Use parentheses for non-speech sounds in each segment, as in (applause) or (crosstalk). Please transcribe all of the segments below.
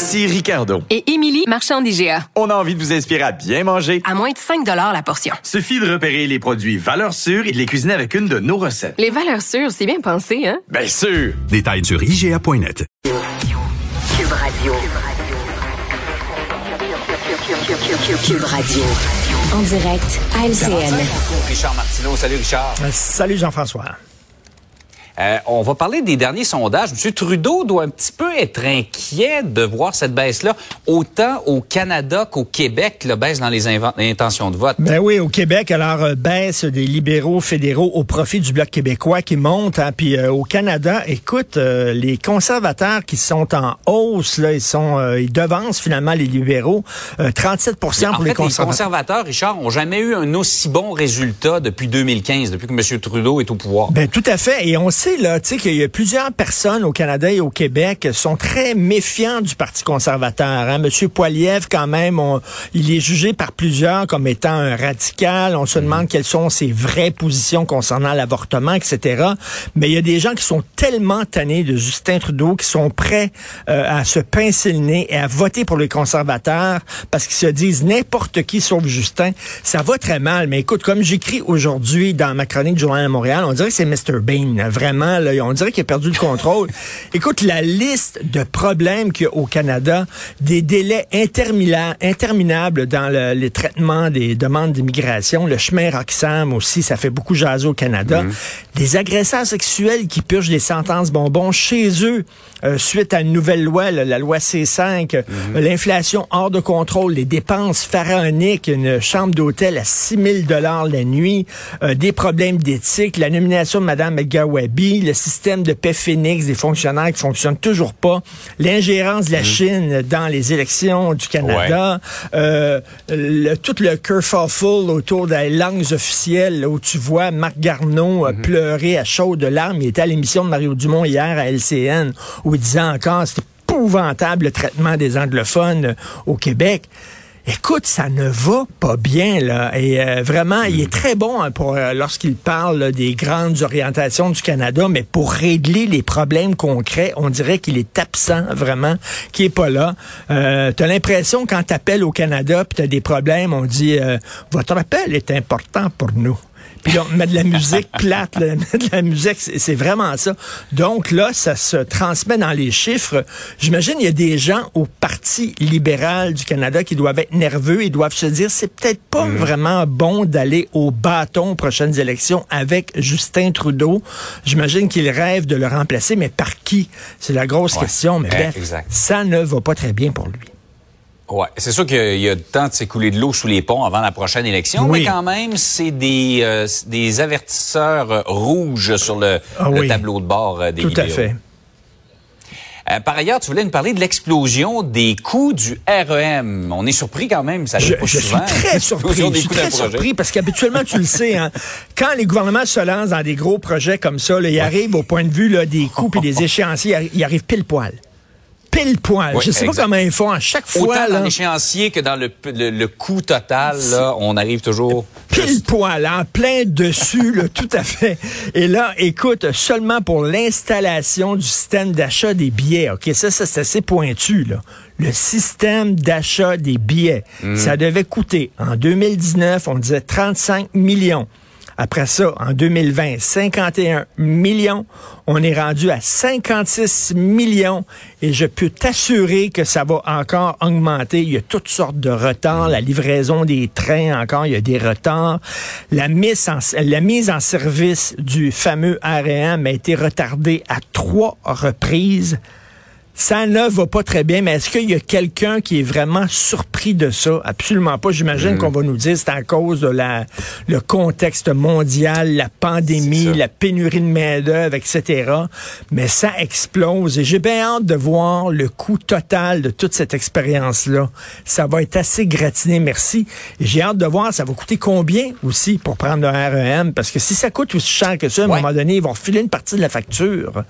Ici Ricardo. Et Émilie, marchand d'IGA. On a envie de vous inspirer à bien manger. À moins de 5 la portion. Suffit de repérer les produits valeurs sûres et de les cuisiner avec une de nos recettes. Les valeurs sûres, c'est bien pensé, hein? Bien sûr! Détails sur IGA.net. Cube Radio. Cube Radio. En direct à LCN. Richard Martineau. Salut Richard. Salut Jean-François. Euh, on va parler des derniers sondages. M. Trudeau doit un petit peu être inquiet de voir cette baisse-là, autant au Canada qu'au Québec, la baisse dans les, intentions de vote. Ben oui, au Québec, alors euh, baisse des libéraux fédéraux au profit du Bloc québécois qui monte. Hein, puis euh, au Canada, écoute, les conservateurs qui sont en hausse, là, ils sont, ils devancent finalement les libéraux. 37 pour les conservateurs. Les conservateurs, Richard, ont jamais eu un aussi bon résultat depuis 2015, depuis que M. Trudeau est au pouvoir. Ben tout à fait. Et on sait là, tu sais, qu'il y a plusieurs personnes au Canada et au Québec qui sont très méfiants du Parti conservateur. Hein? Monsieur Poiliev, quand même, il est jugé par plusieurs comme étant un radical. On se mhm. demande quelles sont ses vraies positions concernant l'avortement, etc. Mais il y a des gens qui sont tellement tannés de Justin Trudeau qui sont prêts euh, à se pincer le nez et à voter pour les conservateurs parce qu'ils se disent n'importe qui sauf Justin. Ça va très mal. Mais écoute, comme j'écris aujourd'hui dans ma chronique du Journal à Montréal, on dirait que c'est Mr. Bean, vraiment on dirait qu'il a perdu le contrôle. (laughs) Écoute, la liste de problèmes qu'il y a au Canada, des délais interminables dans les traitements des demandes d'immigration, le chemin Roxham aussi, ça fait beaucoup jaser au Canada. Mhm. Des agresseurs sexuels qui purgent des sentences bonbons chez eux euh, suite à une nouvelle loi, la loi C5, mhm. l'inflation hors de contrôle, les dépenses pharaoniques, une chambre d'hôtel à 6 000 dollars la nuit, euh, des problèmes d'éthique, la nomination de Mme Le système de paix Phoenix des fonctionnaires qui fonctionne toujours pas, l'ingérence de la mm. Chine dans les élections du Canada, euh, le, tout le kerfuffle autour des langues officielles où tu vois Marc Garneau euh, mm-hmm. pleurer à chaudes larmes. Il était à l'émission de Mario Dumont hier à LCN où il disait encore c'est épouvantable le traitement des anglophones au Québec. Écoute, ça ne va pas bien là. Et euh, vraiment, il est mm. très bon hein, pour euh, lorsqu'il parle des grandes orientations du Canada, mais pour régler les problèmes concrets, on dirait qu'il est absent vraiment, qu'il est pas là. Euh, tu as l'impression quand tu appelles au Canada, puis tu as des problèmes, on dit votre appel est important pour nous. Puis on met de la musique (laughs) plate, là, de la musique, c'est vraiment ça. Donc là, ça se transmet dans les chiffres. J'imagine il y a des gens au Parti libéral du Canada qui doivent être nerveux et doivent se dire c'est peut-être pas mm. vraiment bon d'aller au bâton aux prochaines élections avec Justin Trudeau. J'imagine qu'il rêve de le remplacer, mais par qui? C'est la grosse question. Mais bref, ça ne va pas très bien pour lui. Ouais, c'est sûr qu'il y a le temps de s'écouler de l'eau sous les ponts avant la prochaine élection, mais quand même, c'est des, euh, des avertisseurs euh, rouges sur le, ah tableau de bord euh, des Tout à fait. par ailleurs, tu voulais nous parler de l'explosion des coûts du REM. On est surpris quand même, ça Je, je suis très (laughs) surpris. Je suis très surpris parce qu'habituellement, tu le sais, hein, (laughs) quand les gouvernements se lancent dans des gros projets comme ça, là, ils arrivent au point de vue là, des coûts et des échéanciers, ils arrivent pile poil pile poil. je sais pas comment ils font à chaque fois. Autant dans l'échéancier que dans le, le, coût total, là, on arrive toujours... Pile poil, en plein dessus, là, (laughs) tout à fait. Et là, écoute, seulement pour l'installation du système d'achat des billets, OK, ça, ça c'est assez pointu, là. Le système d'achat des billets, mhm. ça devait coûter, en 2019, on disait 35 millions. Après ça, en 2020, 51 millions. On est rendu à 56 millions et je peux t'assurer que ça va encore augmenter. Il y a toutes sortes de retards. La livraison des trains, encore, il y a des retards. La mise en, service du fameux REM a été retardée à trois reprises. Ça ne va pas très bien, mais est-ce qu'il y a quelqu'un qui est vraiment surpris de ça? Absolument pas. J'imagine qu'on va nous dire c'est à cause de la, le contexte mondial, la pandémie, la pénurie de main-d'œuvre, etc. Mais ça explose et j'ai bien hâte de voir le coût total de toute cette expérience-là. Ça va être assez gratiné, merci. J'ai hâte de voir ça va coûter combien aussi pour prendre le REM, parce que si ça coûte aussi cher que ça, à un Ouais. moment donné, ils vont filer une partie de la facture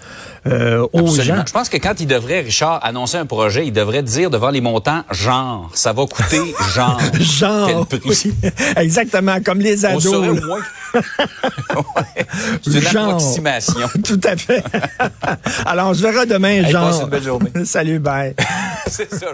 euh, aux Absolument. gens. Je pense que quand il devrait, Richard, annoncer un projet, il devrait dire devant les montants, genre, ça va coûter (laughs) genre. Genre, Quel prix? oui. exactement, comme les ados. moins. Ouais. (laughs) C'est une Genre. approximation. (laughs) Tout à fait. Alors, on se verra demain, Hey, Jean. passe une belle journée. Salut, bye. C'est ça.